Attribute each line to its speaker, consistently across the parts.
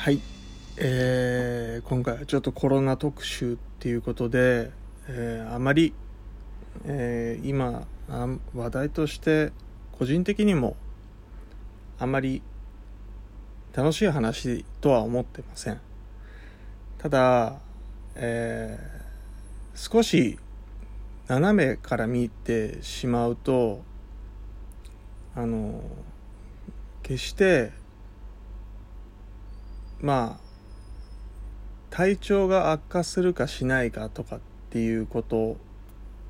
Speaker 1: はい、えー今回はちょっとコロナ特集っていうことで、えーあまり、えー今あ話題として個人的にもあまり楽しい話とは思ってません。ただ、えー少し斜めから見てしまうとあの決してまあ体調が悪化するかしないかとかっていうこと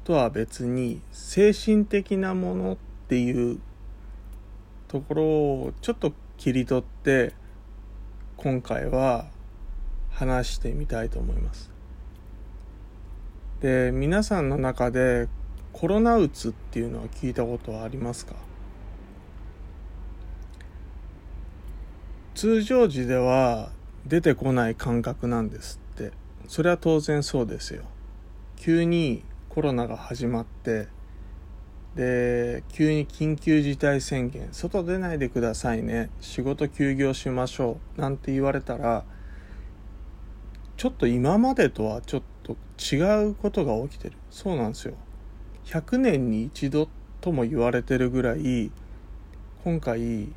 Speaker 1: とは別に精神的なものっていうところをちょっと切り取って今回は話してみたいと思います。で皆さんの中でコロナうつっていうのは聞いたことはありますか？通常時では出てこない感覚なんですって。それは当然そうですよ。急にコロナが始まってで急に緊急事態宣言外出ないでくださいね仕事休業しましょうなんて言われたらちょっと今までとはちょっと違うことが起きてる。そうなんですよ。100年に一度とも言われてるぐらい今回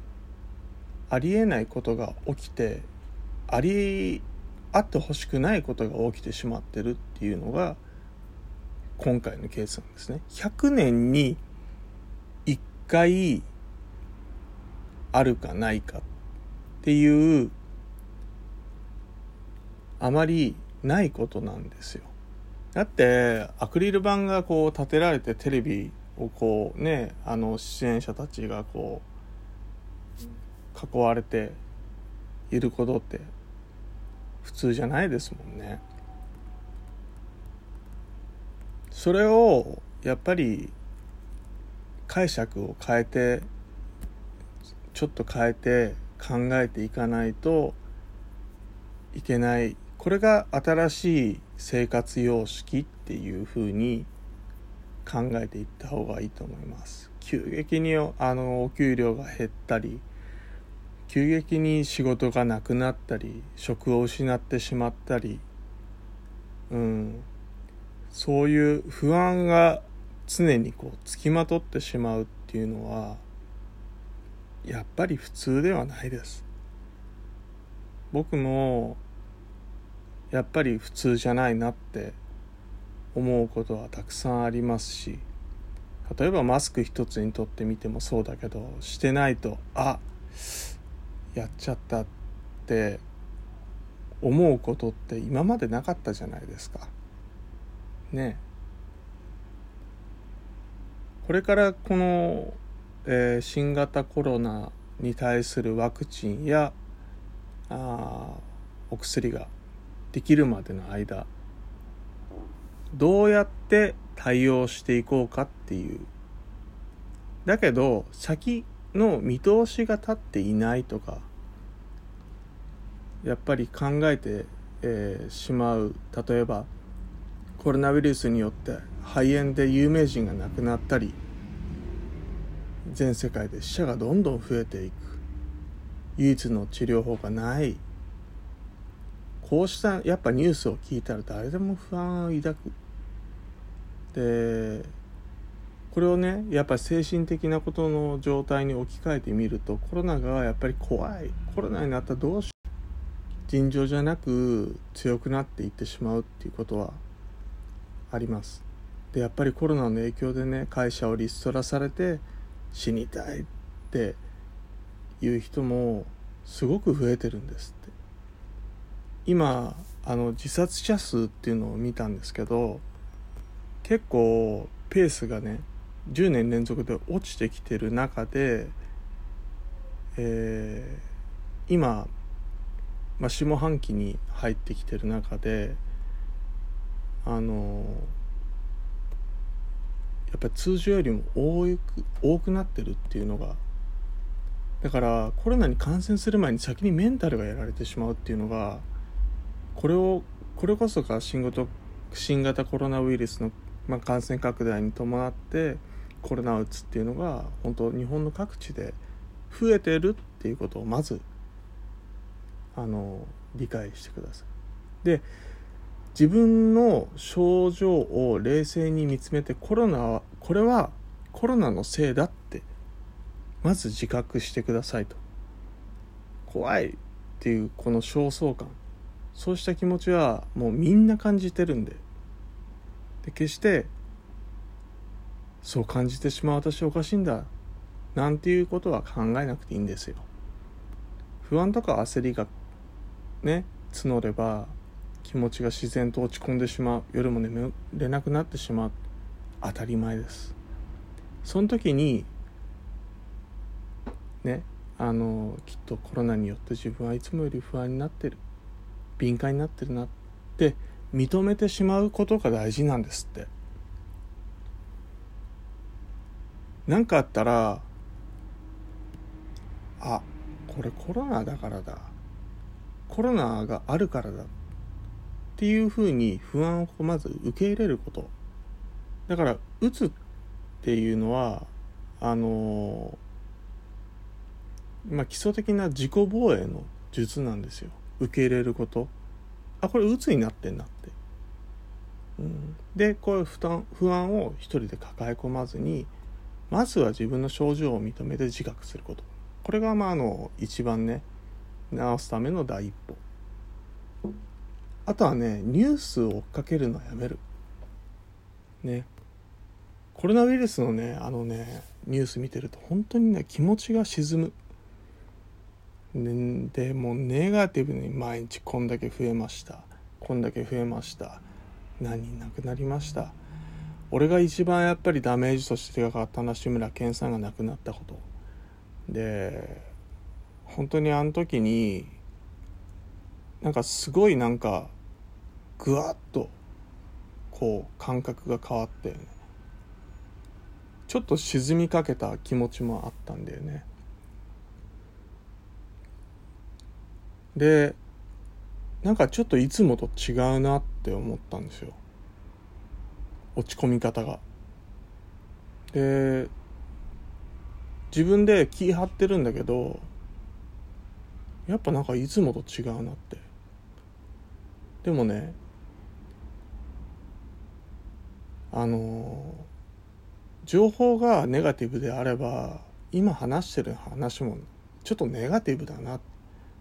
Speaker 1: ありえないことが起きてありあってほしくないことが起きてしまってるっていうのが今回のケースなんですね。100年に1回あるかないかっていうあまりないことなんですよ。だってアクリル板がこう立てられてテレビをこうねあの出演者たちがこう囲われていることって普通じゃないですもんね。それをやっぱり解釈を変えてちょっと変えて考えていかないといけない。これが新しい生活様式っていうふうに考えていった方がいいと思います。急激にあのお給料が減ったり急激に仕事がなくなったり職を失ってしまったりうん。そういう不安が常にこうつきまとってしまうっていうのはやっぱり普通ではないです。僕もやっぱり普通じゃないなって思うことはたくさんありますし例えばマスク一つにとってみてもそうだけどしてないとあっやっちゃったって思うことって今までなかったじゃないですか。ね。これからこの、えー新型コロナに対するワクチンやあお薬ができるまでの間どうやって対応していこうかっていう。だけど先の見通しが立っていないとかやっぱり考えて、えーしまう。例えばコロナウイルスによって肺炎で有名人が亡くなったり全世界で死者がどんどん増えていく。唯一の治療法がない。こうしたやっぱニュースを聞いたら誰でも不安を抱く。でこれをねやっぱり精神的なことの状態に置き換えてみるとコロナがやっぱり怖い。コロナになったらどうしよう。尋常じゃなく強くなっていってしまうっていうことはあります。でやっぱりコロナの影響でね会社をリストラされて死にたいっていう人もすごく増えてるんですって。今あの自殺者数っていうのを見たんですけど結構ペースがね10年連続で落ちてきてる中で、えー今、まあ、下半期に入ってきてる中であのやっぱり通常よりも多く多くなってるっていうのがだからコロナに感染する前に先にメンタルがやられてしまうっていうのがこれをこれこそが新型新型コロナウイルスの、まあ、感染拡大に伴ってコロナうつっていうのが本当日本の各地で増えてるっていうことをまずあの理解してください。で自分の症状を冷静に見つめてコロナはこれはコロナのせいだってまず自覚してくださいと。怖いっていうこの焦燥感。そうした気持ちはもうみんな感じてるんで。で決してそう感じてしまう私おかしいんだ。なんていうことは考えなくていいんですよ。不安とか焦りがね募れば気持ちが自然と落ち込んでしまう。夜も眠れなくなってしまう。当たり前です。その時にねあのきっとコロナによって自分はいつもより不安になってる。敏感になってるなって認めてしまうことが大事なんですって。何かあったらあこれコロナだからだ。コロナがあるからだ。っていうふうに不安をまず受け入れること。だからうつっていうのはあのまあ基礎的な自己防衛の術なんですよ。受け入れること。あこれうつになってんなって、うん、でこういう負担不安を一人で抱え込まずにまずは自分の症状を認めて自覚すること。これがまああの一番ね治すための第一歩。あとはねニュースを追っかけるのはやめる。ね。コロナウイルスのねあのねニュース見てると本当にね気持ちが沈む。でもうネガティブに毎日こんだけ増えました。こんだけ増えました。何人亡くなりました。俺が一番やっぱりダメージとして手がかかったのは志村けんさんが亡くなったこと。で本当にあの時になんかすごいなんかぐわっとこう感覚が変わってねちょっと沈みかけた気持ちもあったんだよね。でなんかちょっといつもと違うなって思ったんですよ。落ち込み方が。で自分で気張ってるんだけどやっぱなんかいつもと違うなって。でもねあの情報がネガティブであれば今話してる話もちょっとネガティブだな。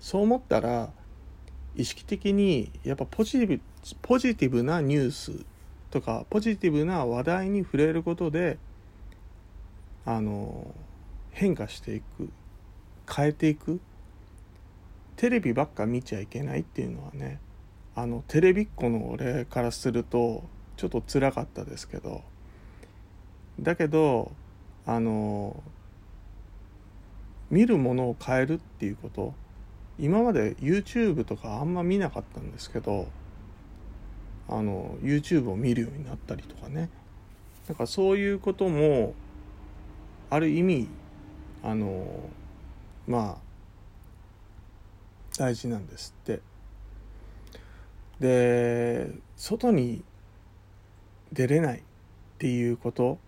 Speaker 1: そう思ったら意識的にやっぱポジティブポジティブなニュースとかポジティブな話題に触れることであの変化していく変えていく。テレビばっか見ちゃいけないっていうのはねあのテレビっ子の俺からするとちょっと辛かったですけど。だけどあの見るものを変えるっていうこと。今まで YouTube とかあんま見なかったんですけどあの YouTube を見るようになったりとかね。なんかそういうこともある意味あのまあ大事なんですって。で外に出れないっていうこと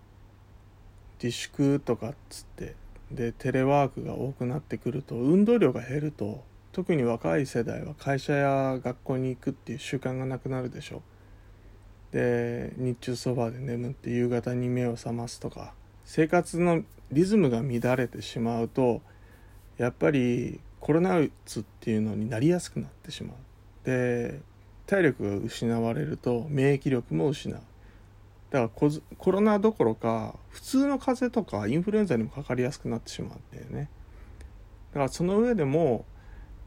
Speaker 1: 自粛とかっつってでテレワークが多くなってくると運動量が減ると特に若い世代は会社や学校に行くっていう習慣がなくなるでしょ。うで日中そばで眠って夕方に目を覚ますとか生活のリズムが乱れてしまうとやっぱりコロナうつっていうのになりやすくなってしまう。で体力が失われると免疫力も失う。だからコロナどころか普通の風邪とかインフルエンザにもかかりやすくなってしまうんだよね。だからその上でも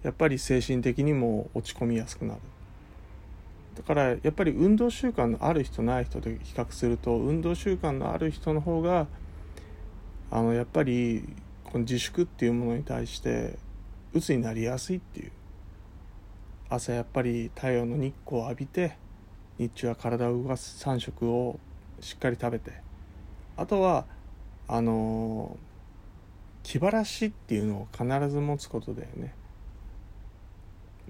Speaker 1: やっぱり精神的にも落ち込みやすくなる。だからやっぱり運動習慣のある人ない人で比較すると運動習慣のある人の方があのやっぱりこの自粛っていうものに対して鬱になりやすいっていう。朝やっぱり太陽の日光を浴びて日中は体を動かす3食をしっかり食べてあとはあの気晴らしっていうのを必ず持つことだよね。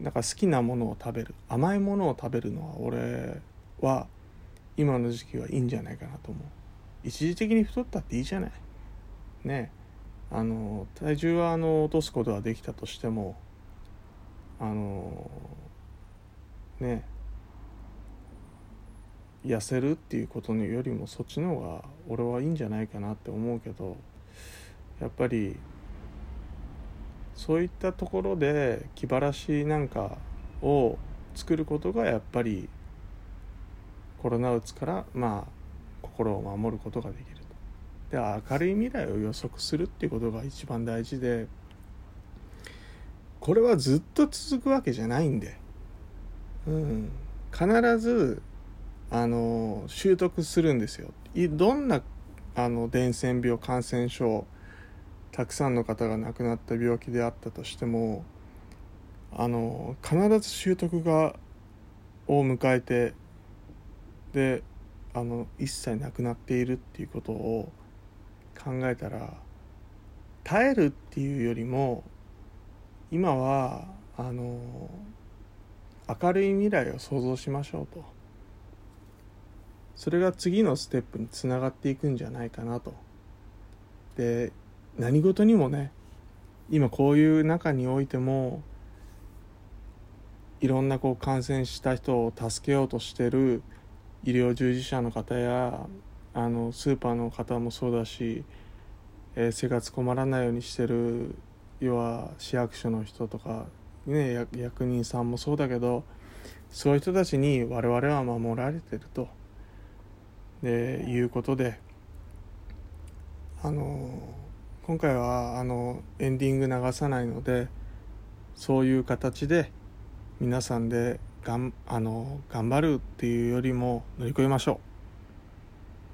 Speaker 1: だか好きなものを食べる甘いものを食べるのは俺は今の時期はいいんじゃないかなと思う。一時的に太ったっていいじゃない。ねあの体重はあの落とすことができたとしてもあのね痩せるっていうことよりもそっちの方が俺はいいんじゃないかなって思うけどやっぱりそういったところで気晴らしなんかを作ることがやっぱりコロナうつからまあ心を守ることができると。で明るい未来を予測するっていうことが一番大事でこれはずっと続くわけじゃないんで、うん、必ずあの習得するんですよ。どんなあの伝染病感染症たくさんの方が亡くなった病気であったとしてもあの必ず習得がを迎えてであの一切なくなっているっていうことを考えたら耐えるっていうよりも今はあの明るい未来を想像しましょうと。それが次のステップにつながっていくんじゃないかなと。で何事にもね今こういう中においてもいろんなこう感染した人を助けようとしてる医療従事者の方やあのスーパーの方もそうだし、えー、生活困らないようにしてる要は市役所の人とか、ね、役人さんもそうだけどそういう人たちに我々は守られてると。でいうことであの今回はあのエンディング流さないのでそういう形で皆さんでがんあの頑張るっていうよりも乗り越えましょう。